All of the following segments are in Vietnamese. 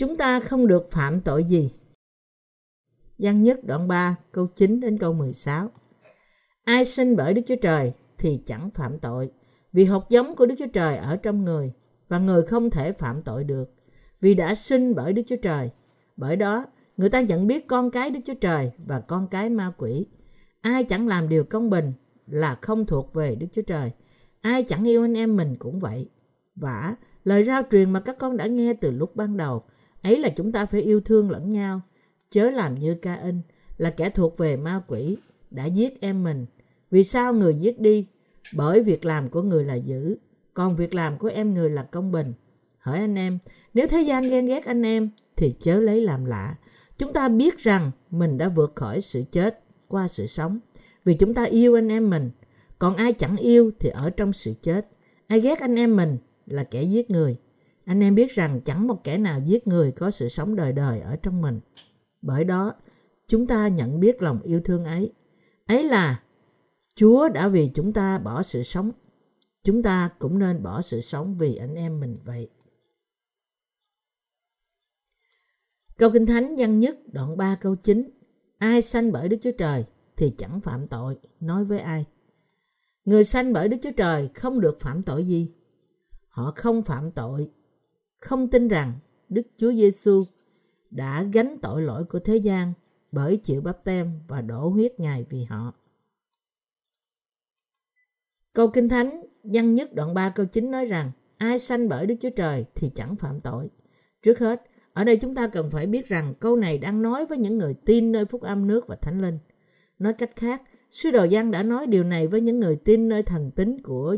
Chúng ta không được phạm tội gì. Văn nhất đoạn 3 câu 9 đến câu 16 Ai sinh bởi Đức Chúa Trời thì chẳng phạm tội, vì hột giống của Đức Chúa Trời ở trong người, và người không thể phạm tội được, vì đã sinh bởi Đức Chúa Trời. Bởi đó, người ta nhận biết con cái Đức Chúa Trời và con cái ma quỷ. Ai chẳng làm điều công bình là không thuộc về Đức Chúa Trời. Ai chẳng yêu anh em mình cũng vậy. Vả, lời rao truyền mà các con đã nghe từ lúc ban đầu, ấy là chúng ta phải yêu thương lẫn nhau. Chớ làm như ca in, là kẻ thuộc về ma quỷ, đã giết em mình. Vì sao người giết đi? Bởi việc làm của người là dữ, còn việc làm của em người là công bình. Hỏi anh em, nếu thế gian ghen ghét anh em, thì chớ lấy làm lạ. Chúng ta biết rằng mình đã vượt khỏi sự chết qua sự sống, vì chúng ta yêu anh em mình. Còn ai chẳng yêu thì ở trong sự chết. Ai ghét anh em mình là kẻ giết người. Anh em biết rằng chẳng một kẻ nào giết người có sự sống đời đời ở trong mình. Bởi đó, chúng ta nhận biết lòng yêu thương ấy. Ấy là Chúa đã vì chúng ta bỏ sự sống. Chúng ta cũng nên bỏ sự sống vì anh em mình vậy. Câu Kinh Thánh văn nhất đoạn 3 câu 9 Ai sanh bởi Đức Chúa Trời thì chẳng phạm tội, nói với ai. Người sanh bởi Đức Chúa Trời không được phạm tội gì. Họ không phạm tội, không tin rằng Đức Chúa Giêsu đã gánh tội lỗi của thế gian bởi chịu bắp tem và đổ huyết Ngài vì họ. Câu Kinh Thánh văn nhất đoạn 3 câu 9 nói rằng ai sanh bởi Đức Chúa Trời thì chẳng phạm tội. Trước hết, ở đây chúng ta cần phải biết rằng câu này đang nói với những người tin nơi phúc âm nước và thánh linh. Nói cách khác, Sứ đồ Giăng đã nói điều này với những người tin nơi thần tính của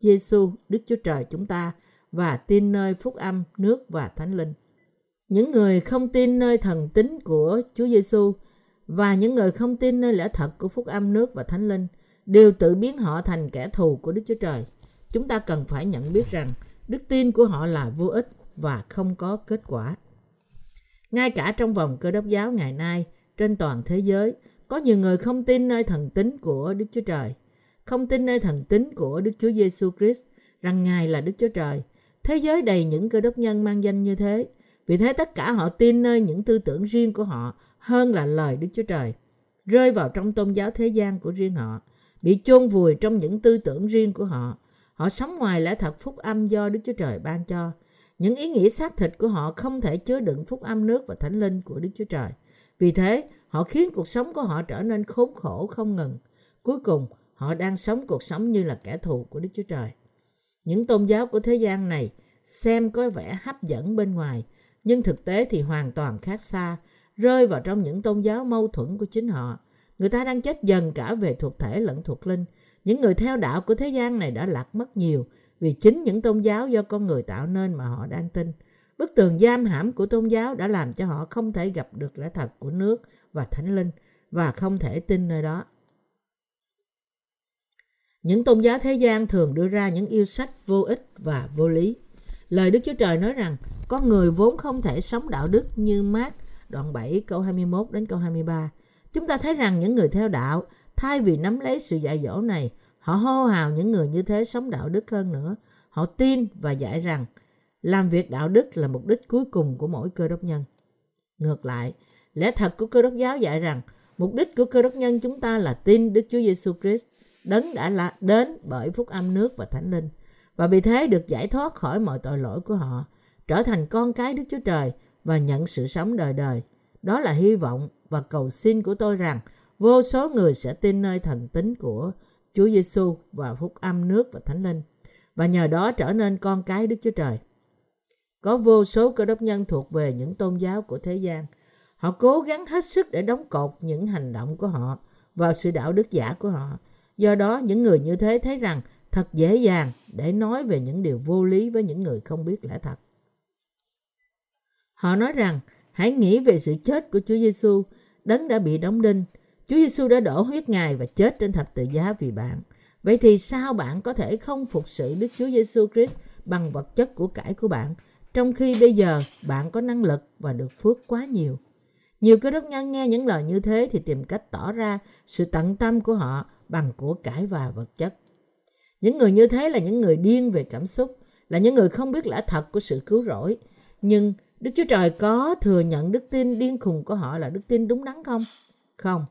Giêsu Đức Chúa Trời chúng ta và tin nơi phúc âm nước và thánh linh. Những người không tin nơi thần tính của Chúa Giêsu và những người không tin nơi lẽ thật của phúc âm nước và thánh linh đều tự biến họ thành kẻ thù của Đức Chúa Trời. Chúng ta cần phải nhận biết rằng đức tin của họ là vô ích và không có kết quả. Ngay cả trong vòng cơ đốc giáo ngày nay, trên toàn thế giới, có nhiều người không tin nơi thần tính của Đức Chúa Trời, không tin nơi thần tính của Đức Chúa Giêsu Christ rằng Ngài là Đức Chúa Trời. Thế giới đầy những cơ đốc nhân mang danh như thế. Vì thế tất cả họ tin nơi những tư tưởng riêng của họ hơn là lời Đức Chúa Trời, rơi vào trong tôn giáo thế gian của riêng họ, bị chôn vùi trong những tư tưởng riêng của họ. Họ sống ngoài lẽ thật phúc âm do Đức Chúa Trời ban cho. Những ý nghĩ xác thịt của họ không thể chứa đựng phúc âm nước và thánh linh của Đức Chúa Trời. Vì thế, họ khiến cuộc sống của họ trở nên khốn khổ không ngừng. Cuối cùng, họ đang sống cuộc sống như là kẻ thù của Đức Chúa Trời. Những tôn giáo của thế gian này xem có vẻ hấp dẫn bên ngoài, nhưng thực tế thì hoàn toàn khác xa, rơi vào trong những tôn giáo mâu thuẫn của chính họ. Người ta đang chết dần cả về thuộc thể lẫn thuộc linh. Những người theo đạo của thế gian này đã lạc mất nhiều vì chính những tôn giáo do con người tạo nên mà họ đang tin. Bức tường giam hãm của tôn giáo đã làm cho họ không thể gặp được lẽ thật của nước và thánh linh và không thể tin nơi đó. Những tôn giáo thế gian thường đưa ra những yêu sách vô ích và vô lý. Lời Đức Chúa Trời nói rằng con người vốn không thể sống đạo đức như mát đoạn 7 câu 21 đến câu 23. Chúng ta thấy rằng những người theo đạo thay vì nắm lấy sự dạy dỗ này, họ hô hào những người như thế sống đạo đức hơn nữa. Họ tin và dạy rằng làm việc đạo đức là mục đích cuối cùng của mỗi cơ đốc nhân. Ngược lại, lẽ thật của cơ đốc giáo dạy rằng mục đích của cơ đốc nhân chúng ta là tin Đức Chúa Giêsu Christ đấng đã là đến bởi phúc âm nước và thánh linh và vì thế được giải thoát khỏi mọi tội lỗi của họ, trở thành con cái Đức Chúa Trời và nhận sự sống đời đời. Đó là hy vọng và cầu xin của tôi rằng vô số người sẽ tin nơi thần tính của Chúa Giêsu và phúc âm nước và thánh linh và nhờ đó trở nên con cái Đức Chúa Trời. Có vô số cơ đốc nhân thuộc về những tôn giáo của thế gian. Họ cố gắng hết sức để đóng cột những hành động của họ vào sự đạo đức giả của họ. Do đó, những người như thế thấy rằng thật dễ dàng để nói về những điều vô lý với những người không biết lẽ thật. Họ nói rằng, hãy nghĩ về sự chết của Chúa Giêsu, đấng đã bị đóng đinh. Chúa Giêsu đã đổ huyết Ngài và chết trên thập tự giá vì bạn. Vậy thì sao bạn có thể không phục sự Đức Chúa Giêsu Christ bằng vật chất của cải của bạn trong khi bây giờ bạn có năng lực và được phước quá nhiều. Nhiều cơ đốc nhân nghe những lời như thế thì tìm cách tỏ ra sự tận tâm của họ bằng của cải và vật chất. Những người như thế là những người điên về cảm xúc, là những người không biết lẽ thật của sự cứu rỗi. Nhưng Đức Chúa Trời có thừa nhận đức tin điên khùng của họ là đức tin đúng đắn không? Không.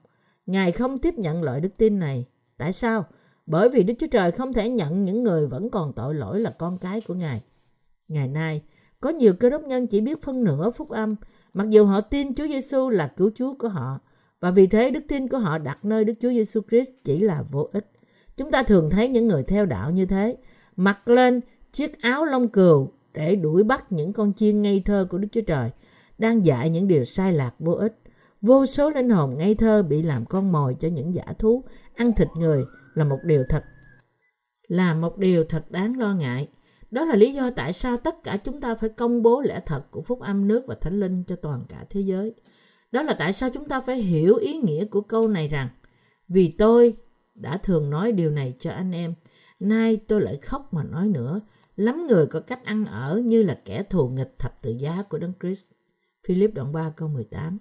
Ngài không tiếp nhận loại đức tin này. Tại sao? Bởi vì Đức Chúa Trời không thể nhận những người vẫn còn tội lỗi là con cái của Ngài. Ngày nay, có nhiều cơ đốc nhân chỉ biết phân nửa phúc âm, mặc dù họ tin Chúa Giêsu là cứu Chúa của họ, và vì thế đức tin của họ đặt nơi Đức Chúa Giêsu Christ chỉ là vô ích. Chúng ta thường thấy những người theo đạo như thế, mặc lên chiếc áo lông cừu để đuổi bắt những con chiên ngây thơ của Đức Chúa Trời, đang dạy những điều sai lạc vô ích. Vô số linh hồn ngây thơ bị làm con mồi cho những giả thú, ăn thịt người là một điều thật là một điều thật đáng lo ngại. Đó là lý do tại sao tất cả chúng ta phải công bố lẽ thật của phúc âm nước và thánh linh cho toàn cả thế giới. Đó là tại sao chúng ta phải hiểu ý nghĩa của câu này rằng vì tôi đã thường nói điều này cho anh em, nay tôi lại khóc mà nói nữa. Lắm người có cách ăn ở như là kẻ thù nghịch thập tự giá của Đấng Christ. Philip đoạn 3 câu 18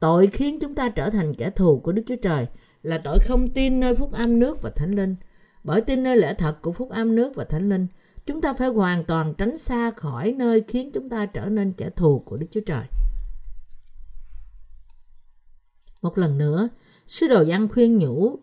Tội khiến chúng ta trở thành kẻ thù của Đức Chúa Trời là tội không tin nơi phúc âm nước và thánh linh. Bởi tin nơi lẽ thật của phúc âm nước và thánh linh, chúng ta phải hoàn toàn tránh xa khỏi nơi khiến chúng ta trở nên kẻ thù của Đức Chúa Trời. Một lần nữa, sứ đồ văn khuyên nhủ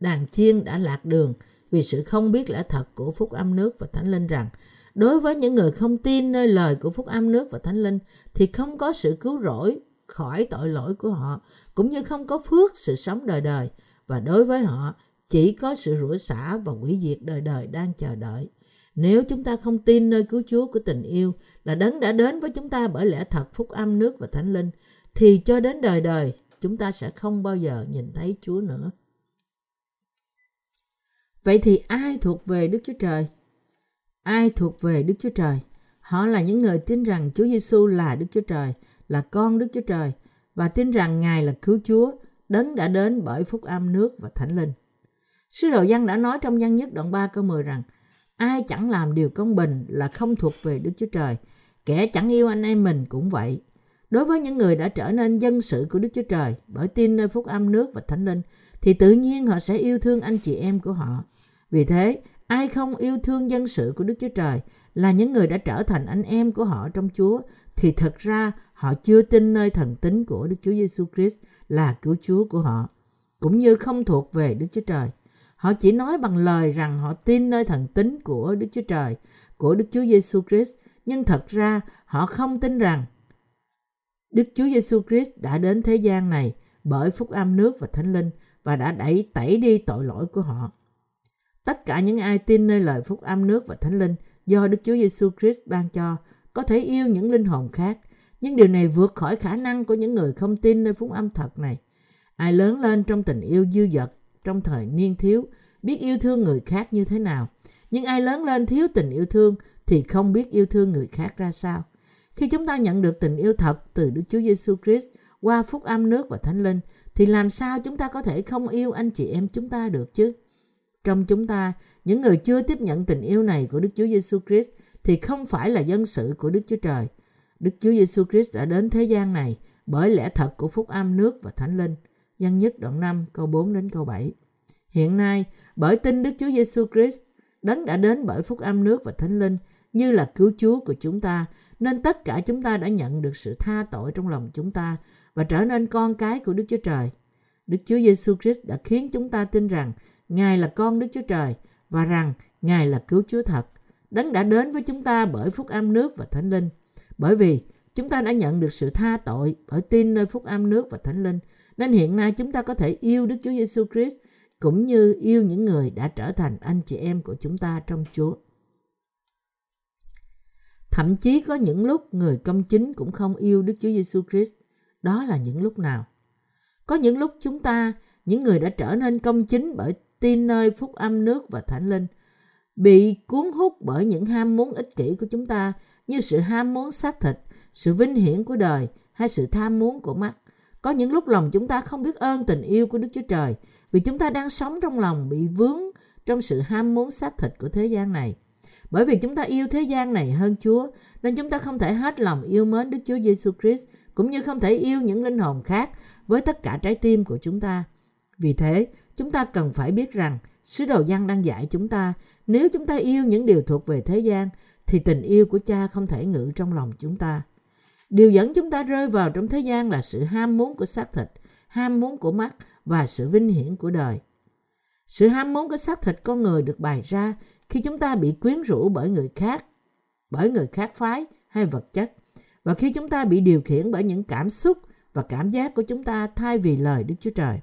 đàn chiên đã lạc đường vì sự không biết lẽ thật của phúc âm nước và thánh linh rằng đối với những người không tin nơi lời của phúc âm nước và thánh linh thì không có sự cứu rỗi khỏi tội lỗi của họ cũng như không có phước sự sống đời đời và đối với họ chỉ có sự rủa xả và hủy diệt đời đời đang chờ đợi. Nếu chúng ta không tin nơi cứu Chúa của tình yêu là đấng đã đến với chúng ta bởi lẽ thật phúc âm nước và thánh linh thì cho đến đời đời chúng ta sẽ không bao giờ nhìn thấy Chúa nữa. Vậy thì ai thuộc về Đức Chúa Trời? Ai thuộc về Đức Chúa Trời? Họ là những người tin rằng Chúa Giêsu là Đức Chúa Trời, là con Đức Chúa Trời và tin rằng Ngài là cứu Chúa, đấng đã đến bởi phúc âm nước và thánh linh. Sứ đồ Giăng đã nói trong Giăng nhất đoạn 3 câu 10 rằng ai chẳng làm điều công bình là không thuộc về Đức Chúa Trời, kẻ chẳng yêu anh em mình cũng vậy. Đối với những người đã trở nên dân sự của Đức Chúa Trời bởi tin nơi phúc âm nước và thánh linh, thì tự nhiên họ sẽ yêu thương anh chị em của họ. Vì thế, ai không yêu thương dân sự của Đức Chúa Trời là những người đã trở thành anh em của họ trong Chúa, thì thật ra họ chưa tin nơi thần tính của Đức Chúa Giêsu Christ là cứu Chúa của họ, cũng như không thuộc về Đức Chúa Trời. Họ chỉ nói bằng lời rằng họ tin nơi thần tính của Đức Chúa Trời, của Đức Chúa Giêsu Christ, nhưng thật ra họ không tin rằng Đức Chúa Giêsu Christ đã đến thế gian này bởi phúc âm nước và thánh linh và đã đẩy tẩy đi tội lỗi của họ. Tất cả những ai tin nơi lời phúc âm nước và thánh linh do Đức Chúa Giêsu Christ ban cho có thể yêu những linh hồn khác, nhưng điều này vượt khỏi khả năng của những người không tin nơi phúc âm thật này. Ai lớn lên trong tình yêu dư dật, trong thời niên thiếu, biết yêu thương người khác như thế nào. Nhưng ai lớn lên thiếu tình yêu thương thì không biết yêu thương người khác ra sao. Khi chúng ta nhận được tình yêu thật từ Đức Chúa Giêsu Christ qua phúc âm nước và thánh linh, thì làm sao chúng ta có thể không yêu anh chị em chúng ta được chứ? Trong chúng ta, những người chưa tiếp nhận tình yêu này của Đức Chúa Giêsu Christ thì không phải là dân sự của Đức Chúa Trời. Đức Chúa Giêsu Christ đã đến thế gian này bởi lẽ thật của phúc âm nước và thánh linh. Dân nhất đoạn 5 câu 4 đến câu 7. Hiện nay, bởi tin Đức Chúa Giêsu Christ, đấng đã đến bởi phúc âm nước và thánh linh như là cứu Chúa của chúng ta, nên tất cả chúng ta đã nhận được sự tha tội trong lòng chúng ta và trở nên con cái của Đức Chúa Trời. Đức Chúa Giêsu Christ đã khiến chúng ta tin rằng Ngài là con Đức Chúa Trời và rằng Ngài là cứu Chúa thật. Đấng đã đến với chúng ta bởi phúc âm nước và thánh linh. Bởi vì chúng ta đã nhận được sự tha tội bởi tin nơi phúc âm nước và thánh linh. Nên hiện nay chúng ta có thể yêu Đức Chúa Giêsu Christ cũng như yêu những người đã trở thành anh chị em của chúng ta trong Chúa. Thậm chí có những lúc người công chính cũng không yêu Đức Chúa Giêsu Christ. Đó là những lúc nào? Có những lúc chúng ta, những người đã trở nên công chính bởi tin nơi phúc âm nước và thánh linh, bị cuốn hút bởi những ham muốn ích kỷ của chúng ta như sự ham muốn xác thịt, sự vinh hiển của đời hay sự tham muốn của mắt. Có những lúc lòng chúng ta không biết ơn tình yêu của Đức Chúa Trời vì chúng ta đang sống trong lòng bị vướng trong sự ham muốn xác thịt của thế gian này. Bởi vì chúng ta yêu thế gian này hơn Chúa, nên chúng ta không thể hết lòng yêu mến Đức Chúa Giêsu Christ cũng như không thể yêu những linh hồn khác với tất cả trái tim của chúng ta. Vì thế, chúng ta cần phải biết rằng sứ đồ Giăng đang dạy chúng ta nếu chúng ta yêu những điều thuộc về thế gian thì tình yêu của cha không thể ngự trong lòng chúng ta. Điều dẫn chúng ta rơi vào trong thế gian là sự ham muốn của xác thịt, ham muốn của mắt và sự vinh hiển của đời. Sự ham muốn của xác thịt con người được bày ra khi chúng ta bị quyến rũ bởi người khác, bởi người khác phái hay vật chất và khi chúng ta bị điều khiển bởi những cảm xúc và cảm giác của chúng ta thay vì lời Đức Chúa Trời.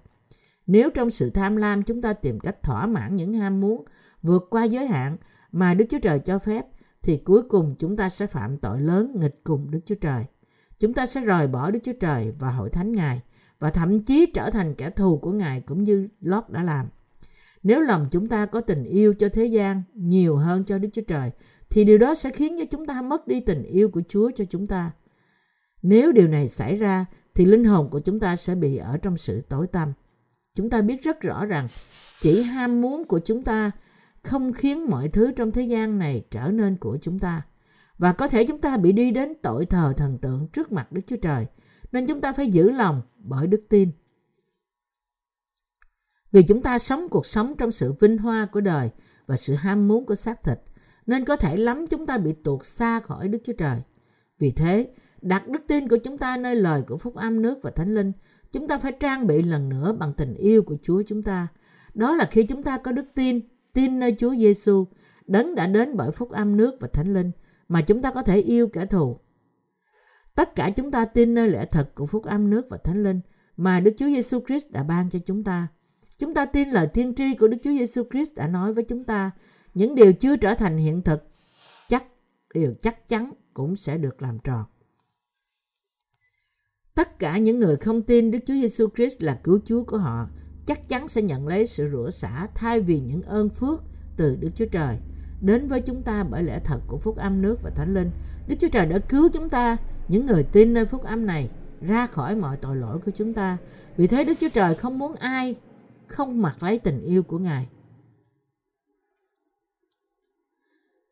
Nếu trong sự tham lam chúng ta tìm cách thỏa mãn những ham muốn vượt qua giới hạn mà Đức Chúa Trời cho phép thì cuối cùng chúng ta sẽ phạm tội lớn nghịch cùng Đức Chúa Trời. Chúng ta sẽ rời bỏ Đức Chúa Trời và hội thánh Ngài và thậm chí trở thành kẻ thù của Ngài cũng như Lót đã làm. Nếu lòng chúng ta có tình yêu cho thế gian nhiều hơn cho Đức Chúa Trời, thì điều đó sẽ khiến cho chúng ta mất đi tình yêu của Chúa cho chúng ta. Nếu điều này xảy ra, thì linh hồn của chúng ta sẽ bị ở trong sự tối tăm. Chúng ta biết rất rõ rằng, chỉ ham muốn của chúng ta không khiến mọi thứ trong thế gian này trở nên của chúng ta. Và có thể chúng ta bị đi đến tội thờ thần tượng trước mặt Đức Chúa Trời. Nên chúng ta phải giữ lòng bởi đức tin. Vì chúng ta sống cuộc sống trong sự vinh hoa của đời và sự ham muốn của xác thịt, nên có thể lắm chúng ta bị tuột xa khỏi Đức Chúa Trời. Vì thế, đặt đức tin của chúng ta nơi lời của phúc âm nước và thánh linh, chúng ta phải trang bị lần nữa bằng tình yêu của Chúa chúng ta. Đó là khi chúng ta có đức tin, tin nơi Chúa Giêsu, đấng đã đến bởi phúc âm nước và thánh linh, mà chúng ta có thể yêu kẻ thù. Tất cả chúng ta tin nơi lẽ thật của phúc âm nước và thánh linh mà Đức Chúa Giêsu Christ đã ban cho chúng ta. Chúng ta tin lời tiên tri của Đức Chúa Giêsu Christ đã nói với chúng ta những điều chưa trở thành hiện thực, chắc điều chắc chắn cũng sẽ được làm tròn. Tất cả những người không tin Đức Chúa Giêsu Christ là cứu Chúa của họ chắc chắn sẽ nhận lấy sự rửa xả thay vì những ơn phước từ Đức Chúa Trời đến với chúng ta bởi lẽ thật của phúc âm nước và thánh linh. Đức Chúa Trời đã cứu chúng ta, những người tin nơi phúc âm này, ra khỏi mọi tội lỗi của chúng ta. Vì thế Đức Chúa Trời không muốn ai không mặc lấy tình yêu của Ngài.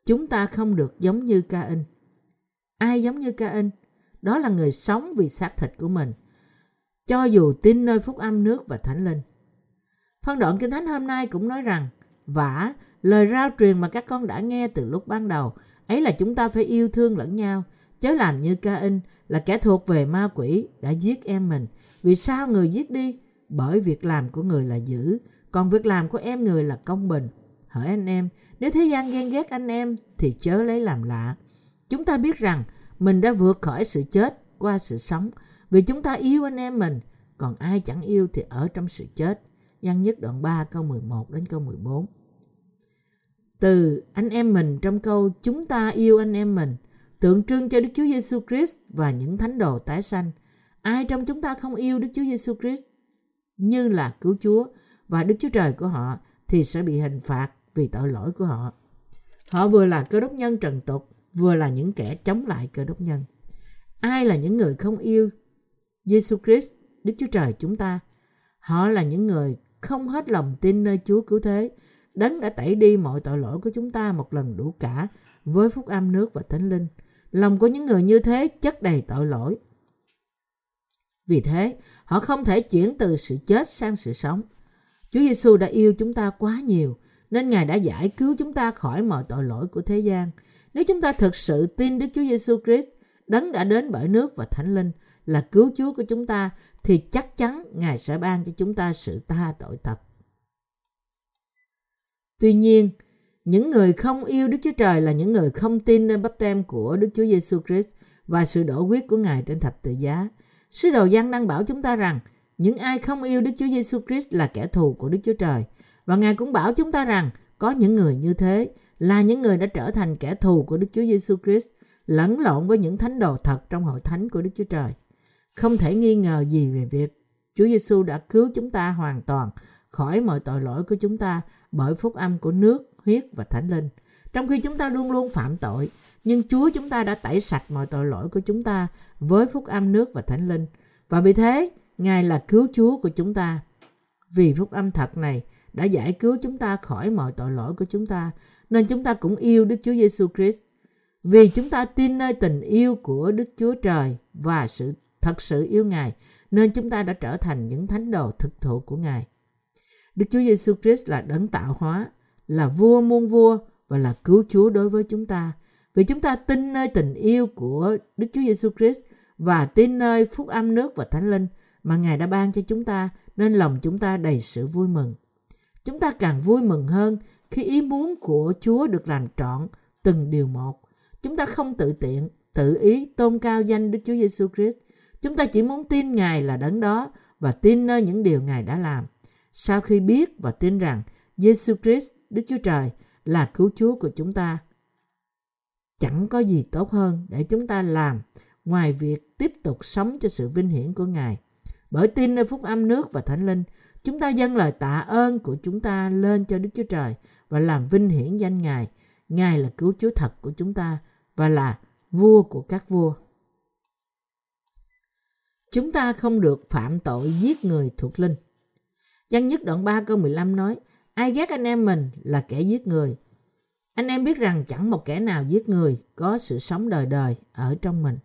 Chúng ta không được giống như Ca-in. Ai giống như Ca-in? Đó là người sống vì xác thịt của mình, cho dù tin nơi phúc âm nước và thánh linh. Phân đoạn Kinh Thánh hôm nay cũng nói rằng, vả, lời rao truyền mà các con đã nghe từ lúc ban đầu, ấy là chúng ta phải yêu thương lẫn nhau, chớ làm như Ca-in là kẻ thuộc về ma quỷ đã giết em mình. Vì sao người giết đi? Bởi việc làm của người là dữ, còn việc làm của em người là công bình. hỡi anh em, nếu thế gian ghen ghét anh em thì chớ lấy làm lạ. Chúng ta biết rằng mình đã vượt khỏi sự chết qua sự sống vì chúng ta yêu anh em mình, còn ai chẳng yêu thì ở trong sự chết. Văn nhất đoạn 3 câu 11 đến câu 14. Từ anh em mình trong câu chúng ta yêu anh em mình tượng trưng cho Đức Chúa Giêsu Christ và những thánh đồ tái sanh. Ai trong chúng ta không yêu Đức Chúa Giêsu Christ như là cứu Chúa và Đức Chúa Trời của họ thì sẽ bị hình phạt vì tội lỗi của họ. Họ vừa là cơ đốc nhân trần tục, vừa là những kẻ chống lại cơ đốc nhân. Ai là những người không yêu Giêsu Christ, Đức Chúa Trời chúng ta? Họ là những người không hết lòng tin nơi Chúa cứu thế. Đấng đã tẩy đi mọi tội lỗi của chúng ta một lần đủ cả với phúc âm nước và thánh linh. Lòng của những người như thế chất đầy tội lỗi. Vì thế, họ không thể chuyển từ sự chết sang sự sống. Chúa Giêsu đã yêu chúng ta quá nhiều, nên Ngài đã giải cứu chúng ta khỏi mọi tội lỗi của thế gian. Nếu chúng ta thực sự tin Đức Chúa Giêsu Christ, đấng đã đến bởi nước và thánh linh, là cứu Chúa của chúng ta, thì chắc chắn Ngài sẽ ban cho chúng ta sự tha tội thật. Tuy nhiên, những người không yêu Đức Chúa Trời là những người không tin nơi bắp tem của Đức Chúa Giêsu Christ và sự đổ huyết của Ngài trên thập tự giá. Sứ đồ Giăng đang bảo chúng ta rằng những ai không yêu Đức Chúa Giêsu Christ là kẻ thù của Đức Chúa Trời. Và Ngài cũng bảo chúng ta rằng có những người như thế là những người đã trở thành kẻ thù của Đức Chúa Giêsu Christ, lẫn lộn với những thánh đồ thật trong hội thánh của Đức Chúa Trời. Không thể nghi ngờ gì về việc Chúa Giêsu đã cứu chúng ta hoàn toàn khỏi mọi tội lỗi của chúng ta bởi phúc âm của nước, huyết và thánh linh. Trong khi chúng ta luôn luôn phạm tội, nhưng Chúa chúng ta đã tẩy sạch mọi tội lỗi của chúng ta với phúc âm nước và thánh linh. Và vì thế, Ngài là cứu Chúa của chúng ta. Vì phúc âm thật này đã giải cứu chúng ta khỏi mọi tội lỗi của chúng ta, nên chúng ta cũng yêu Đức Chúa Giêsu Christ. Vì chúng ta tin nơi tình yêu của Đức Chúa Trời và sự thật sự yêu Ngài, nên chúng ta đã trở thành những thánh đồ thực thụ của Ngài. Đức Chúa Giêsu Christ là đấng tạo hóa, là vua muôn vua và là cứu Chúa đối với chúng ta. Vì chúng ta tin nơi tình yêu của Đức Chúa Giêsu Christ và tin nơi phúc âm nước và thánh linh mà Ngài đã ban cho chúng ta nên lòng chúng ta đầy sự vui mừng. Chúng ta càng vui mừng hơn khi ý muốn của Chúa được làm trọn từng điều một. Chúng ta không tự tiện, tự ý tôn cao danh Đức Chúa Giêsu Christ. Chúng ta chỉ muốn tin Ngài là đấng đó và tin nơi những điều Ngài đã làm. Sau khi biết và tin rằng Giêsu Christ, Đức Chúa Trời là cứu Chúa của chúng ta, chẳng có gì tốt hơn để chúng ta làm ngoài việc tiếp tục sống cho sự vinh hiển của Ngài. Bởi tin nơi phúc âm nước và thánh linh, chúng ta dâng lời tạ ơn của chúng ta lên cho Đức Chúa Trời và làm vinh hiển danh Ngài. Ngài là cứu Chúa thật của chúng ta và là vua của các vua. Chúng ta không được phạm tội giết người thuộc linh. Văn nhất đoạn 3 câu 15 nói, ai ghét anh em mình là kẻ giết người. Anh em biết rằng chẳng một kẻ nào giết người có sự sống đời đời ở trong mình.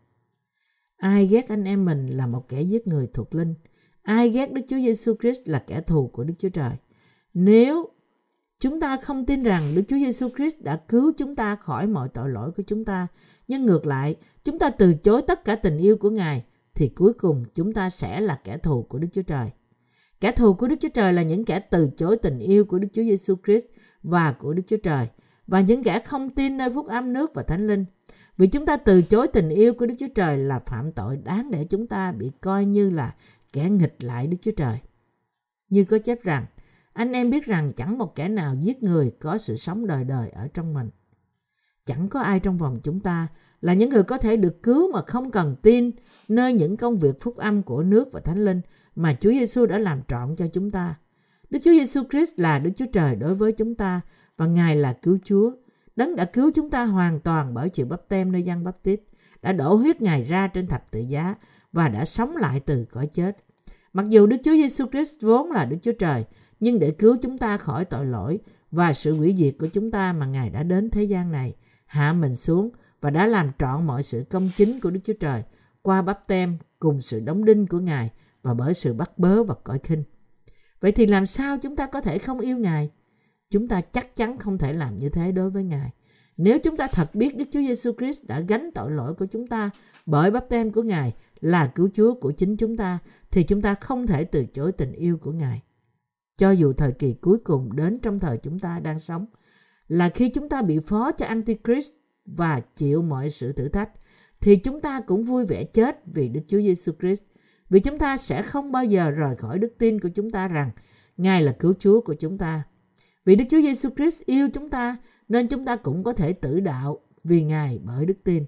Ai ghét anh em mình là một kẻ giết người thuộc linh. Ai ghét Đức Chúa Giêsu Christ là kẻ thù của Đức Chúa Trời. Nếu chúng ta không tin rằng Đức Chúa Giêsu Christ đã cứu chúng ta khỏi mọi tội lỗi của chúng ta, nhưng ngược lại, chúng ta từ chối tất cả tình yêu của Ngài, thì cuối cùng chúng ta sẽ là kẻ thù của Đức Chúa Trời. Kẻ thù của Đức Chúa Trời là những kẻ từ chối tình yêu của Đức Chúa Giêsu Christ và của Đức Chúa Trời và những kẻ không tin nơi phúc âm nước và thánh linh. Vì chúng ta từ chối tình yêu của Đức Chúa Trời là phạm tội đáng để chúng ta bị coi như là kẻ nghịch lại Đức Chúa Trời. Như có chép rằng, anh em biết rằng chẳng một kẻ nào giết người có sự sống đời đời ở trong mình. Chẳng có ai trong vòng chúng ta là những người có thể được cứu mà không cần tin nơi những công việc phúc âm của nước và thánh linh mà Chúa Giêsu đã làm trọn cho chúng ta. Đức Chúa Giêsu Christ là Đức Chúa Trời đối với chúng ta và Ngài là cứu Chúa. Đấng đã cứu chúng ta hoàn toàn bởi chịu bắp tem nơi dân bắp tít, đã đổ huyết Ngài ra trên thập tự giá và đã sống lại từ cõi chết. Mặc dù Đức Chúa Giêsu Christ vốn là Đức Chúa Trời, nhưng để cứu chúng ta khỏi tội lỗi và sự hủy diệt của chúng ta mà Ngài đã đến thế gian này, hạ mình xuống và đã làm trọn mọi sự công chính của Đức Chúa Trời qua bắp tem cùng sự đóng đinh của Ngài và bởi sự bắt bớ và cõi khinh. Vậy thì làm sao chúng ta có thể không yêu Ngài? Chúng ta chắc chắn không thể làm như thế đối với Ngài. Nếu chúng ta thật biết Đức Chúa Giêsu Christ đã gánh tội lỗi của chúng ta bởi bắp tem của Ngài là cứu Chúa của chính chúng ta, thì chúng ta không thể từ chối tình yêu của Ngài. Cho dù thời kỳ cuối cùng đến trong thời chúng ta đang sống, là khi chúng ta bị phó cho Antichrist và chịu mọi sự thử thách, thì chúng ta cũng vui vẻ chết vì Đức Chúa Giêsu Christ, vì chúng ta sẽ không bao giờ rời khỏi đức tin của chúng ta rằng Ngài là cứu Chúa của chúng ta. Vì Đức Chúa Giêsu Christ yêu chúng ta, nên chúng ta cũng có thể tử đạo vì Ngài bởi đức tin.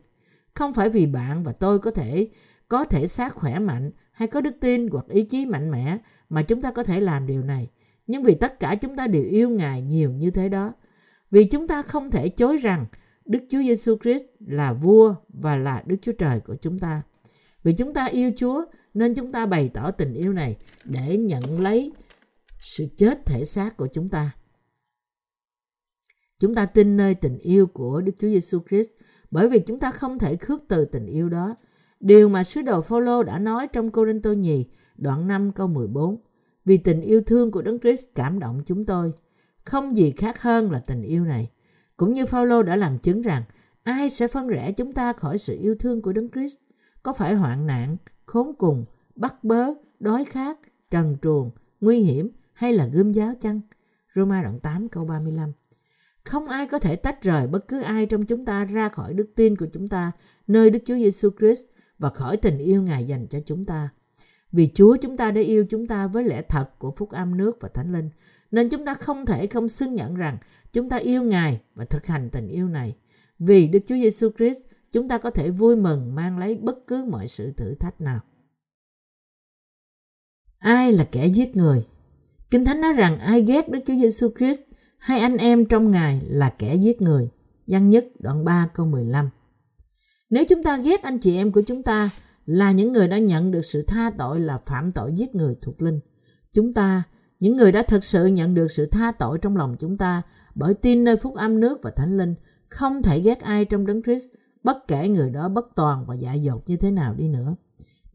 Không phải vì bạn và tôi có thể có thể xác khỏe mạnh hay có đức tin hoặc ý chí mạnh mẽ mà chúng ta có thể làm điều này. Nhưng vì tất cả chúng ta đều yêu Ngài nhiều như thế đó. Vì chúng ta không thể chối rằng Đức Chúa Giêsu Christ là vua và là Đức Chúa Trời của chúng ta. Vì chúng ta yêu Chúa, nên chúng ta bày tỏ tình yêu này để nhận lấy sự chết thể xác của chúng ta. Chúng ta tin nơi tình yêu của Đức Chúa Giêsu Christ bởi vì chúng ta không thể khước từ tình yêu đó. Điều mà sứ đồ Phaolô đã nói trong Cô-rinh-tô nhì, đoạn 5 câu 14. Vì tình yêu thương của Đấng Christ cảm động chúng tôi. Không gì khác hơn là tình yêu này. Cũng như Phaolô đã làm chứng rằng ai sẽ phân rẽ chúng ta khỏi sự yêu thương của Đấng Christ? Có phải hoạn nạn, khốn cùng, bắt bớ, đói khát, trần truồng, nguy hiểm hay là gươm giáo chăng? Roma đoạn 8 câu 35 không ai có thể tách rời bất cứ ai trong chúng ta ra khỏi đức tin của chúng ta nơi Đức Chúa Giêsu Christ và khỏi tình yêu Ngài dành cho chúng ta. Vì Chúa chúng ta đã yêu chúng ta với lẽ thật của phúc âm nước và thánh linh, nên chúng ta không thể không xưng nhận rằng chúng ta yêu Ngài và thực hành tình yêu này. Vì Đức Chúa Giêsu Christ, chúng ta có thể vui mừng mang lấy bất cứ mọi sự thử thách nào. Ai là kẻ giết người? Kinh Thánh nói rằng ai ghét Đức Chúa Giêsu Christ hai anh em trong Ngài là kẻ giết người. Văn nhất đoạn 3 câu 15 Nếu chúng ta ghét anh chị em của chúng ta là những người đã nhận được sự tha tội là phạm tội giết người thuộc linh. Chúng ta, những người đã thực sự nhận được sự tha tội trong lòng chúng ta bởi tin nơi phúc âm nước và thánh linh, không thể ghét ai trong đấng Christ, bất kể người đó bất toàn và dại dột như thế nào đi nữa.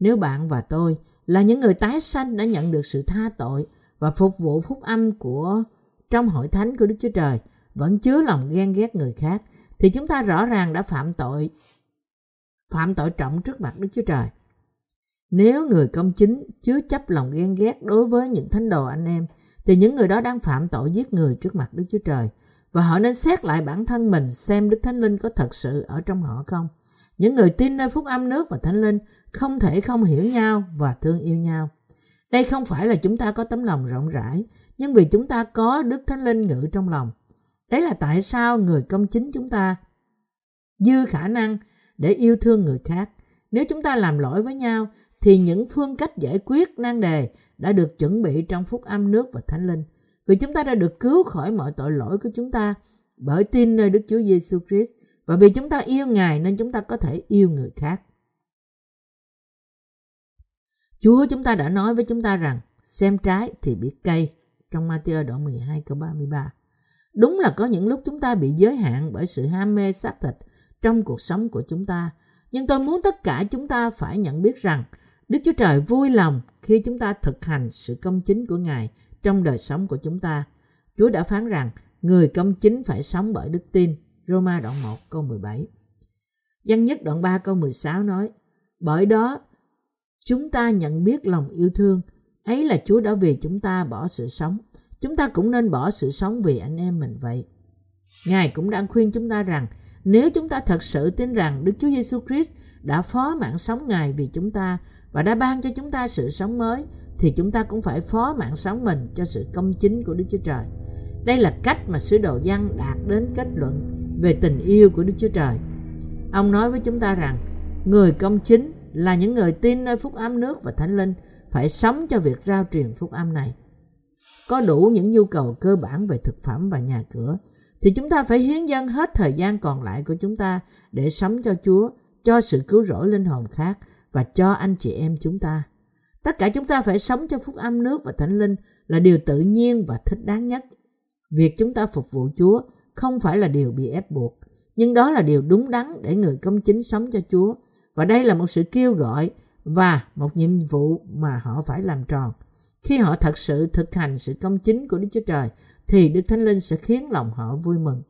Nếu bạn và tôi là những người tái sanh đã nhận được sự tha tội và phục vụ phúc âm của trong hội thánh của Đức Chúa Trời vẫn chứa lòng ghen ghét người khác thì chúng ta rõ ràng đã phạm tội phạm tội trọng trước mặt Đức Chúa Trời. Nếu người công chính chứa chấp lòng ghen ghét đối với những thánh đồ anh em, thì những người đó đang phạm tội giết người trước mặt Đức Chúa Trời. Và họ nên xét lại bản thân mình xem Đức Thánh Linh có thật sự ở trong họ không. Những người tin nơi phúc âm nước và Thánh Linh không thể không hiểu nhau và thương yêu nhau. Đây không phải là chúng ta có tấm lòng rộng rãi, nhưng vì chúng ta có Đức Thánh Linh ngự trong lòng. Đấy là tại sao người công chính chúng ta dư khả năng để yêu thương người khác. Nếu chúng ta làm lỗi với nhau, thì những phương cách giải quyết nan đề đã được chuẩn bị trong phúc âm nước và thánh linh. Vì chúng ta đã được cứu khỏi mọi tội lỗi của chúng ta bởi tin nơi Đức Chúa Giêsu Christ và vì chúng ta yêu Ngài nên chúng ta có thể yêu người khác. Chúa chúng ta đã nói với chúng ta rằng xem trái thì biết cây trong Matthew đoạn 12 câu 33. Đúng là có những lúc chúng ta bị giới hạn bởi sự ham mê xác thịt trong cuộc sống của chúng ta. Nhưng tôi muốn tất cả chúng ta phải nhận biết rằng Đức Chúa Trời vui lòng khi chúng ta thực hành sự công chính của Ngài trong đời sống của chúng ta. Chúa đã phán rằng người công chính phải sống bởi đức tin. Roma đoạn 1 câu 17 Văn nhất đoạn 3 câu 16 nói, Bởi đó chúng ta nhận biết lòng yêu thương ấy là Chúa đã vì chúng ta bỏ sự sống. Chúng ta cũng nên bỏ sự sống vì anh em mình vậy. Ngài cũng đang khuyên chúng ta rằng, nếu chúng ta thật sự tin rằng Đức Chúa Giêsu Christ đã phó mạng sống Ngài vì chúng ta và đã ban cho chúng ta sự sống mới, thì chúng ta cũng phải phó mạng sống mình cho sự công chính của Đức Chúa Trời. Đây là cách mà sứ đồ văn đạt đến kết luận về tình yêu của Đức Chúa Trời. Ông nói với chúng ta rằng, người công chính là những người tin nơi phúc âm nước và thánh linh phải sống cho việc rao truyền phúc âm này. Có đủ những nhu cầu cơ bản về thực phẩm và nhà cửa thì chúng ta phải hiến dâng hết thời gian còn lại của chúng ta để sống cho Chúa, cho sự cứu rỗi linh hồn khác và cho anh chị em chúng ta. Tất cả chúng ta phải sống cho phúc âm nước và thánh linh là điều tự nhiên và thích đáng nhất. Việc chúng ta phục vụ Chúa không phải là điều bị ép buộc, nhưng đó là điều đúng đắn để người công chính sống cho Chúa. Và đây là một sự kêu gọi và một nhiệm vụ mà họ phải làm tròn. Khi họ thật sự thực hành sự công chính của Đức Chúa Trời, thì Đức Thánh Linh sẽ khiến lòng họ vui mừng.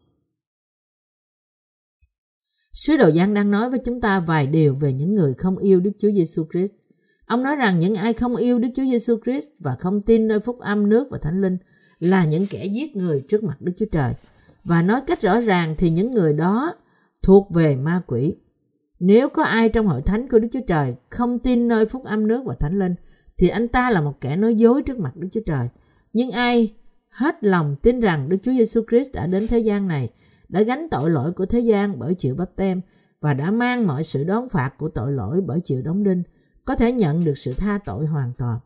Sứ đồ Giăng đang nói với chúng ta vài điều về những người không yêu Đức Chúa Giêsu Christ. Ông nói rằng những ai không yêu Đức Chúa Giêsu Christ và không tin nơi phúc âm nước và thánh linh là những kẻ giết người trước mặt Đức Chúa Trời. Và nói cách rõ ràng thì những người đó thuộc về ma quỷ. Nếu có ai trong hội thánh của Đức Chúa Trời không tin nơi phúc âm nước và thánh linh thì anh ta là một kẻ nói dối trước mặt Đức Chúa Trời. Nhưng ai hết lòng tin rằng Đức Chúa Giêsu Christ đã đến thế gian này đã gánh tội lỗi của thế gian bởi chịu bắp tem và đã mang mọi sự đón phạt của tội lỗi bởi chịu đóng đinh, có thể nhận được sự tha tội hoàn toàn.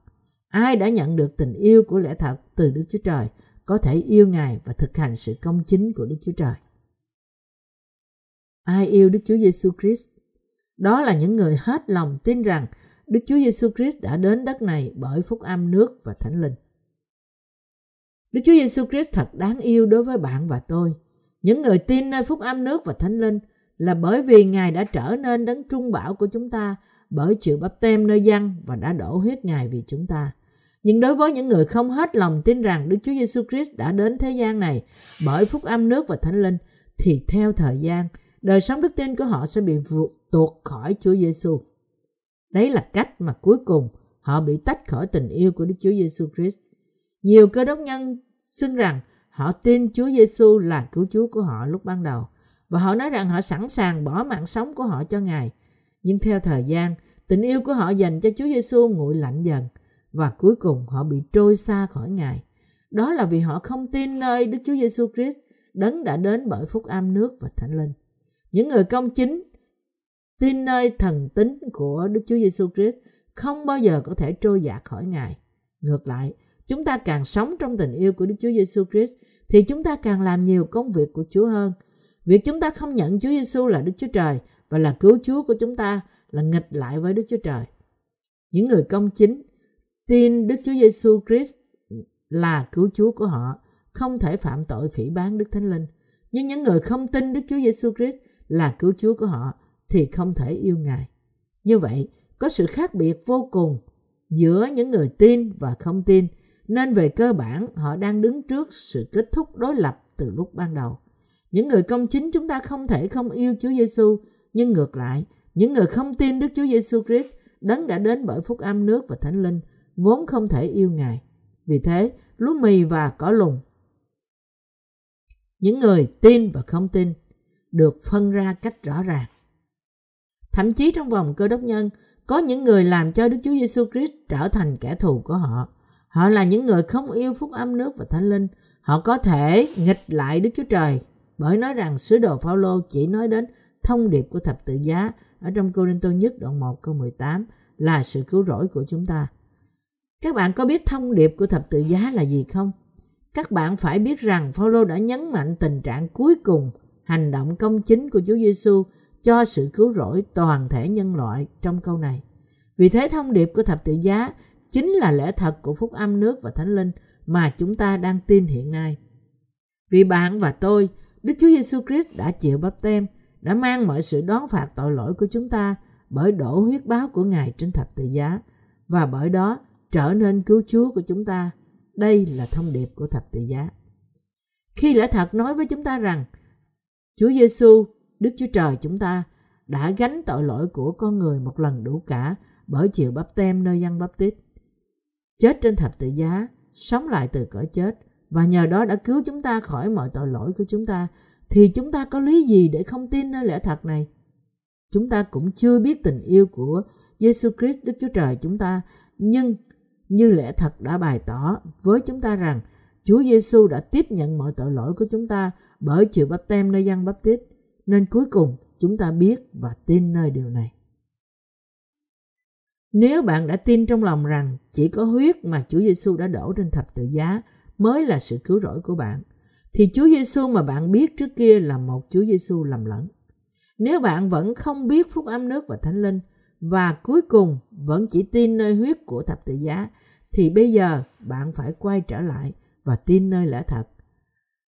Ai đã nhận được tình yêu của lẽ thật từ Đức Chúa Trời có thể yêu Ngài và thực hành sự công chính của Đức Chúa Trời. Ai yêu Đức Chúa Giêsu Christ? Đó là những người hết lòng tin rằng Đức Chúa Giêsu Christ đã đến đất này bởi phúc âm nước và thánh linh. Đức Chúa Giêsu Christ thật đáng yêu đối với bạn và tôi. Những người tin nơi phúc âm nước và thánh linh là bởi vì Ngài đã trở nên đấng trung bảo của chúng ta bởi chịu bắp tem nơi dân và đã đổ huyết Ngài vì chúng ta. Nhưng đối với những người không hết lòng tin rằng Đức Chúa Giêsu Christ đã đến thế gian này bởi phúc âm nước và thánh linh thì theo thời gian, đời sống đức tin của họ sẽ bị tuột khỏi Chúa Giêsu. Đấy là cách mà cuối cùng họ bị tách khỏi tình yêu của Đức Chúa Giêsu Christ. Nhiều cơ đốc nhân xưng rằng Họ tin Chúa Giêsu là cứu Chúa của họ lúc ban đầu và họ nói rằng họ sẵn sàng bỏ mạng sống của họ cho Ngài. Nhưng theo thời gian, tình yêu của họ dành cho Chúa Giêsu nguội lạnh dần và cuối cùng họ bị trôi xa khỏi Ngài. Đó là vì họ không tin nơi Đức Chúa Giêsu Christ đấng đã đến bởi phúc âm nước và thánh linh. Những người công chính tin nơi thần tính của Đức Chúa Giêsu Christ không bao giờ có thể trôi dạt khỏi Ngài. Ngược lại, chúng ta càng sống trong tình yêu của Đức Chúa Giêsu Christ thì chúng ta càng làm nhiều công việc của Chúa hơn. Việc chúng ta không nhận Chúa Giêsu là Đức Chúa Trời và là cứu Chúa của chúng ta là nghịch lại với Đức Chúa Trời. Những người công chính tin Đức Chúa Giêsu Christ là cứu Chúa của họ không thể phạm tội phỉ bán Đức Thánh Linh. Nhưng những người không tin Đức Chúa Giêsu Christ là cứu Chúa của họ thì không thể yêu Ngài. Như vậy, có sự khác biệt vô cùng giữa những người tin và không tin nên về cơ bản họ đang đứng trước sự kết thúc đối lập từ lúc ban đầu. Những người công chính chúng ta không thể không yêu Chúa Giêsu, nhưng ngược lại, Những người không tin Đức Chúa Giêsu Christ đấng đã đến bởi phúc âm nước và thánh linh vốn không thể yêu Ngài. Vì thế, lúa mì và cỏ lùng những người tin và không tin được phân ra cách rõ ràng. Thậm chí trong vòng cơ đốc nhân, có những người làm cho Đức Chúa Giêsu Christ trở thành kẻ thù của họ. Họ là những người không yêu phúc âm nước và thánh linh. Họ có thể nghịch lại Đức Chúa Trời bởi nói rằng sứ đồ Phaolô chỉ nói đến thông điệp của thập tự giá ở trong Cô Tô nhất đoạn 1 câu 18 là sự cứu rỗi của chúng ta. Các bạn có biết thông điệp của thập tự giá là gì không? Các bạn phải biết rằng Phaolô đã nhấn mạnh tình trạng cuối cùng hành động công chính của Chúa Giêsu cho sự cứu rỗi toàn thể nhân loại trong câu này. Vì thế thông điệp của thập tự giá chính là lẽ thật của phúc âm nước và thánh linh mà chúng ta đang tin hiện nay. Vì bạn và tôi, Đức Chúa Giêsu Christ đã chịu bắp tem, đã mang mọi sự đón phạt tội lỗi của chúng ta bởi đổ huyết báo của Ngài trên thập tự giá và bởi đó trở nên cứu Chúa của chúng ta. Đây là thông điệp của thập tự giá. Khi lẽ thật nói với chúng ta rằng Chúa Giêsu, Đức Chúa Trời chúng ta đã gánh tội lỗi của con người một lần đủ cả bởi chịu bắp tem nơi dân bắp tít. Chết trên thập tự giá, sống lại từ cõi chết và nhờ đó đã cứu chúng ta khỏi mọi tội lỗi của chúng ta thì chúng ta có lý gì để không tin nơi lẽ thật này? Chúng ta cũng chưa biết tình yêu của Giêsu Christ Đức Chúa Trời chúng ta, nhưng như lẽ thật đã bày tỏ với chúng ta rằng Chúa Giêsu đã tiếp nhận mọi tội lỗi của chúng ta bởi chịu bắp tem nơi dân bắp tít, nên cuối cùng chúng ta biết và tin nơi điều này. Nếu bạn đã tin trong lòng rằng chỉ có huyết mà Chúa Giêsu đã đổ trên thập tự giá mới là sự cứu rỗi của bạn, thì Chúa Giêsu mà bạn biết trước kia là một Chúa Giêsu lầm lẫn. Nếu bạn vẫn không biết phúc âm nước và thánh linh và cuối cùng vẫn chỉ tin nơi huyết của thập tự giá thì bây giờ bạn phải quay trở lại và tin nơi lẽ thật.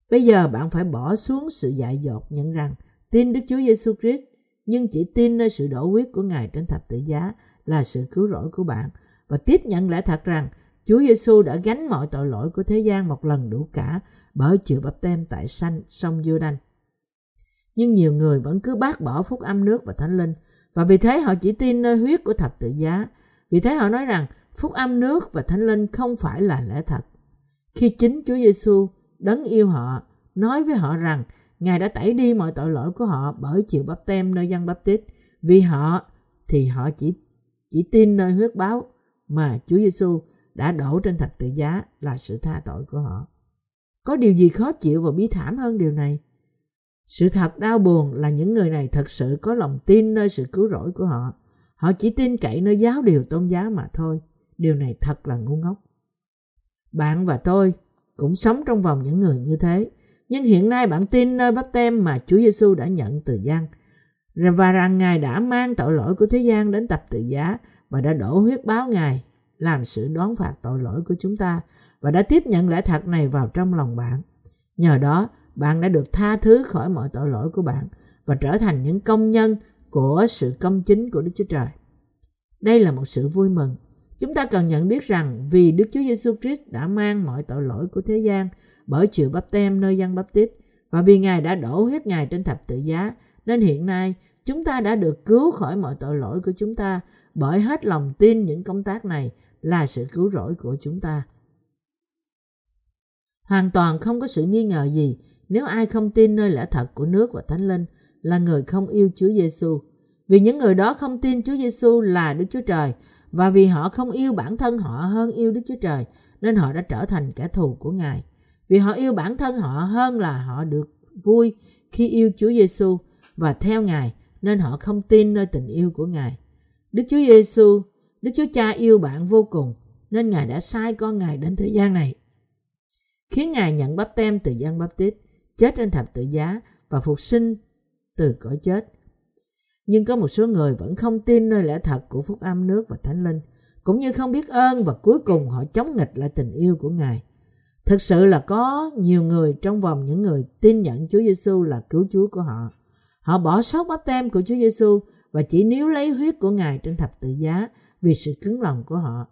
Bây giờ bạn phải bỏ xuống sự dại dột nhận rằng tin Đức Chúa Giêsu Christ, nhưng chỉ tin nơi sự đổ huyết của Ngài trên thập tự giá là sự cứu rỗi của bạn và tiếp nhận lẽ thật rằng, Chúa Giêsu đã gánh mọi tội lỗi của thế gian một lần đủ cả bởi chịu bắp tem tại sanh sông giô đanh Nhưng nhiều người vẫn cứ bác bỏ phúc âm nước và thánh linh và vì thế họ chỉ tin nơi huyết của thập tự giá. Vì thế họ nói rằng, phúc âm nước và thánh linh không phải là lẽ thật. Khi chính Chúa Giêsu đấng yêu họ, nói với họ rằng Ngài đã tẩy đi mọi tội lỗi của họ bởi chịu bắp tem nơi dân bắp tít. Vì họ, thì họ chỉ chỉ tin nơi huyết báo mà Chúa Giêsu đã đổ trên thập tự giá là sự tha tội của họ. Có điều gì khó chịu và bi thảm hơn điều này? Sự thật đau buồn là những người này thật sự có lòng tin nơi sự cứu rỗi của họ. Họ chỉ tin cậy nơi giáo điều tôn giáo mà thôi. Điều này thật là ngu ngốc. Bạn và tôi cũng sống trong vòng những người như thế. Nhưng hiện nay bạn tin nơi bắp tem mà Chúa Giêsu đã nhận từ gian và rằng Ngài đã mang tội lỗi của thế gian đến tập tự giá và đã đổ huyết báo Ngài làm sự đoán phạt tội lỗi của chúng ta và đã tiếp nhận lẽ thật này vào trong lòng bạn. Nhờ đó, bạn đã được tha thứ khỏi mọi tội lỗi của bạn và trở thành những công nhân của sự công chính của Đức Chúa Trời. Đây là một sự vui mừng. Chúng ta cần nhận biết rằng vì Đức Chúa Giêsu Christ đã mang mọi tội lỗi của thế gian bởi chịu bắp tem nơi dân bắp tít và vì Ngài đã đổ huyết Ngài trên thập tự giá, nên hiện nay chúng ta đã được cứu khỏi mọi tội lỗi của chúng ta, bởi hết lòng tin những công tác này là sự cứu rỗi của chúng ta. Hoàn toàn không có sự nghi ngờ gì nếu ai không tin nơi lẽ thật của nước và thánh linh là người không yêu Chúa Giêsu. Vì những người đó không tin Chúa Giêsu là Đức Chúa Trời, và vì họ không yêu bản thân họ hơn yêu Đức Chúa Trời, nên họ đã trở thành kẻ thù của Ngài. Vì họ yêu bản thân họ hơn là họ được vui khi yêu Chúa Giêsu và theo Ngài nên họ không tin nơi tình yêu của Ngài. Đức Chúa Giêsu, Đức Chúa Cha yêu bạn vô cùng nên Ngài đã sai con Ngài đến thế gian này. Khiến Ngài nhận bắp tem từ dân bắp tít, chết trên thập tự giá và phục sinh từ cõi chết. Nhưng có một số người vẫn không tin nơi lẽ thật của phúc âm nước và thánh linh, cũng như không biết ơn và cuối cùng họ chống nghịch lại tình yêu của Ngài. Thực sự là có nhiều người trong vòng những người tin nhận Chúa Giêsu là cứu Chúa của họ. Họ bỏ sót bắp tem của Chúa Giêsu và chỉ níu lấy huyết của Ngài trên thập tự giá vì sự cứng lòng của họ.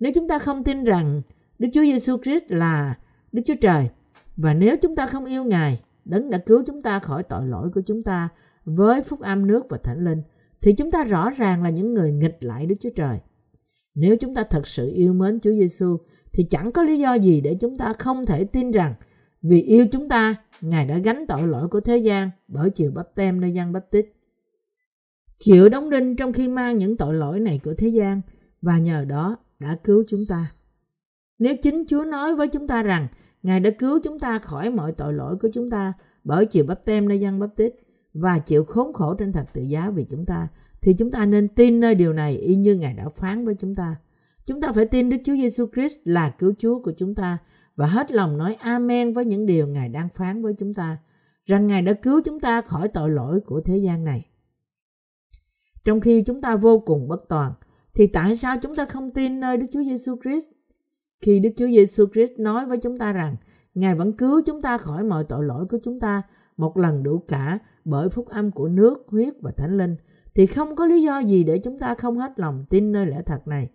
Nếu chúng ta không tin rằng Đức Chúa Giêsu Christ là Đức Chúa Trời và nếu chúng ta không yêu Ngài, Đấng đã cứu chúng ta khỏi tội lỗi của chúng ta với phúc âm nước và thánh linh, thì chúng ta rõ ràng là những người nghịch lại Đức Chúa Trời. Nếu chúng ta thật sự yêu mến Chúa Giêsu thì chẳng có lý do gì để chúng ta không thể tin rằng vì yêu chúng ta, Ngài đã gánh tội lỗi của thế gian bởi chịu bắp tem nơi dân bắp tít. Chịu đóng đinh trong khi mang những tội lỗi này của thế gian và nhờ đó đã cứu chúng ta. Nếu chính Chúa nói với chúng ta rằng Ngài đã cứu chúng ta khỏi mọi tội lỗi của chúng ta bởi chịu bắp tem nơi dân bắp tít và chịu khốn khổ trên thập tự giá vì chúng ta, thì chúng ta nên tin nơi điều này y như Ngài đã phán với chúng ta. Chúng ta phải tin Đức Chúa Giêsu Christ là cứu Chúa của chúng ta và hết lòng nói Amen với những điều Ngài đang phán với chúng ta, rằng Ngài đã cứu chúng ta khỏi tội lỗi của thế gian này. Trong khi chúng ta vô cùng bất toàn, thì tại sao chúng ta không tin nơi Đức Chúa Giêsu Christ? Khi Đức Chúa Giêsu Christ nói với chúng ta rằng Ngài vẫn cứu chúng ta khỏi mọi tội lỗi của chúng ta một lần đủ cả bởi phúc âm của nước, huyết và thánh linh, thì không có lý do gì để chúng ta không hết lòng tin nơi lẽ thật này.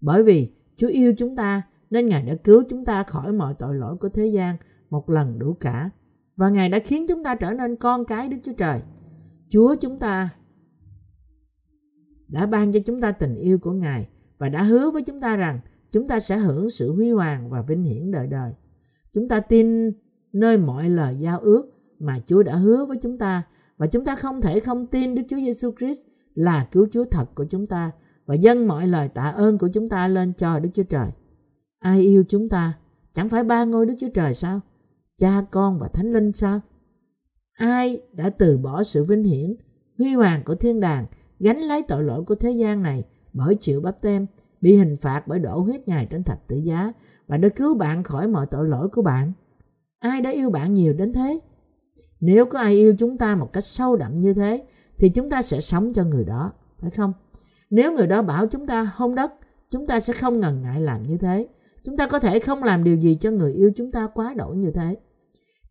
Bởi vì Chúa yêu chúng ta nên Ngài đã cứu chúng ta khỏi mọi tội lỗi của thế gian một lần đủ cả. Và Ngài đã khiến chúng ta trở nên con cái Đức Chúa Trời. Chúa chúng ta đã ban cho chúng ta tình yêu của Ngài và đã hứa với chúng ta rằng chúng ta sẽ hưởng sự huy hoàng và vinh hiển đời đời. Chúng ta tin nơi mọi lời giao ước mà Chúa đã hứa với chúng ta và chúng ta không thể không tin Đức Chúa Giêsu Christ là cứu Chúa thật của chúng ta và dâng mọi lời tạ ơn của chúng ta lên cho Đức Chúa Trời. Ai yêu chúng ta? Chẳng phải ba ngôi Đức Chúa Trời sao? Cha, con và Thánh Linh sao? Ai đã từ bỏ sự vinh hiển, huy hoàng của thiên đàng, gánh lấy tội lỗi của thế gian này bởi chịu bắp tem, bị hình phạt bởi đổ huyết Ngài trên thập tự giá và đã cứu bạn khỏi mọi tội lỗi của bạn? Ai đã yêu bạn nhiều đến thế? Nếu có ai yêu chúng ta một cách sâu đậm như thế, thì chúng ta sẽ sống cho người đó, phải không? Nếu người đó bảo chúng ta hôn đất, chúng ta sẽ không ngần ngại làm như thế. Chúng ta có thể không làm điều gì cho người yêu chúng ta quá đổi như thế.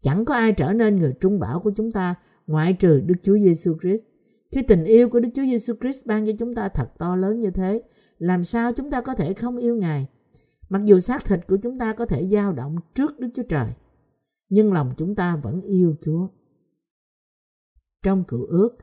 Chẳng có ai trở nên người trung bảo của chúng ta ngoại trừ Đức Chúa Giêsu Christ. Khi tình yêu của Đức Chúa Giêsu Christ ban cho chúng ta thật to lớn như thế, làm sao chúng ta có thể không yêu Ngài? Mặc dù xác thịt của chúng ta có thể dao động trước Đức Chúa Trời, nhưng lòng chúng ta vẫn yêu Chúa. Trong cựu ước,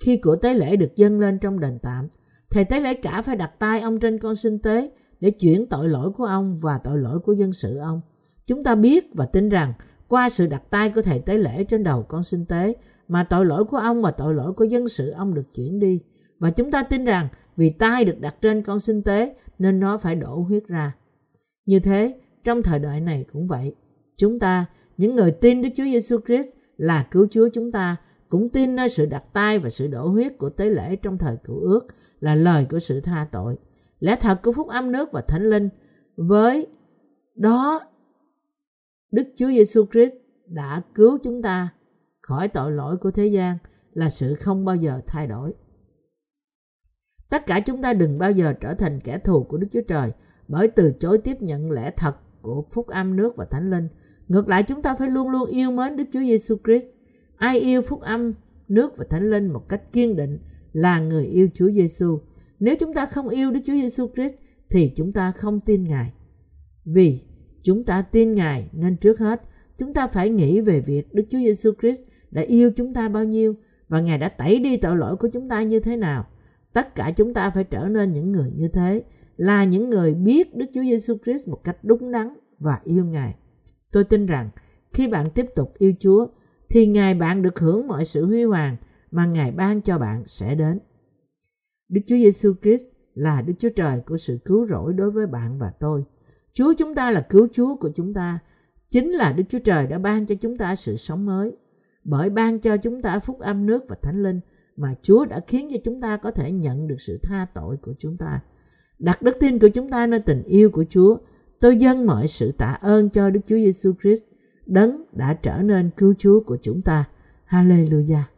khi của tế lễ được dâng lên trong đền tạm, thầy tế lễ cả phải đặt tay ông trên con sinh tế để chuyển tội lỗi của ông và tội lỗi của dân sự ông. Chúng ta biết và tin rằng qua sự đặt tay của thầy tế lễ trên đầu con sinh tế mà tội lỗi của ông và tội lỗi của dân sự ông được chuyển đi. Và chúng ta tin rằng vì tay được đặt trên con sinh tế nên nó phải đổ huyết ra. Như thế, trong thời đại này cũng vậy. Chúng ta, những người tin Đức Chúa Giêsu Christ là cứu Chúa chúng ta, cũng tin nơi sự đặt tay và sự đổ huyết của tế lễ trong thời cựu ước là lời của sự tha tội lẽ thật của phúc âm nước và thánh linh, với đó Đức Chúa Giêsu Christ đã cứu chúng ta khỏi tội lỗi của thế gian là sự không bao giờ thay đổi. Tất cả chúng ta đừng bao giờ trở thành kẻ thù của Đức Chúa Trời bởi từ chối tiếp nhận lẽ thật của phúc âm nước và thánh linh. Ngược lại, chúng ta phải luôn luôn yêu mến Đức Chúa Giêsu Christ. Ai yêu phúc âm nước và thánh linh một cách kiên định là người yêu Chúa Giêsu. Nếu chúng ta không yêu Đức Chúa Giêsu Christ thì chúng ta không tin Ngài. Vì chúng ta tin Ngài nên trước hết chúng ta phải nghĩ về việc Đức Chúa Giêsu Christ đã yêu chúng ta bao nhiêu và Ngài đã tẩy đi tội lỗi của chúng ta như thế nào. Tất cả chúng ta phải trở nên những người như thế, là những người biết Đức Chúa Giêsu Christ một cách đúng đắn và yêu Ngài. Tôi tin rằng khi bạn tiếp tục yêu Chúa thì Ngài bạn được hưởng mọi sự huy hoàng mà Ngài ban cho bạn sẽ đến. Đức Chúa Giêsu Christ là Đức Chúa Trời của sự cứu rỗi đối với bạn và tôi. Chúa chúng ta là cứu Chúa của chúng ta. Chính là Đức Chúa Trời đã ban cho chúng ta sự sống mới. Bởi ban cho chúng ta phúc âm nước và thánh linh mà Chúa đã khiến cho chúng ta có thể nhận được sự tha tội của chúng ta. Đặt đức tin của chúng ta nơi tình yêu của Chúa. Tôi dâng mọi sự tạ ơn cho Đức Chúa Giêsu Christ, đấng đã trở nên cứu Chúa của chúng ta. Hallelujah.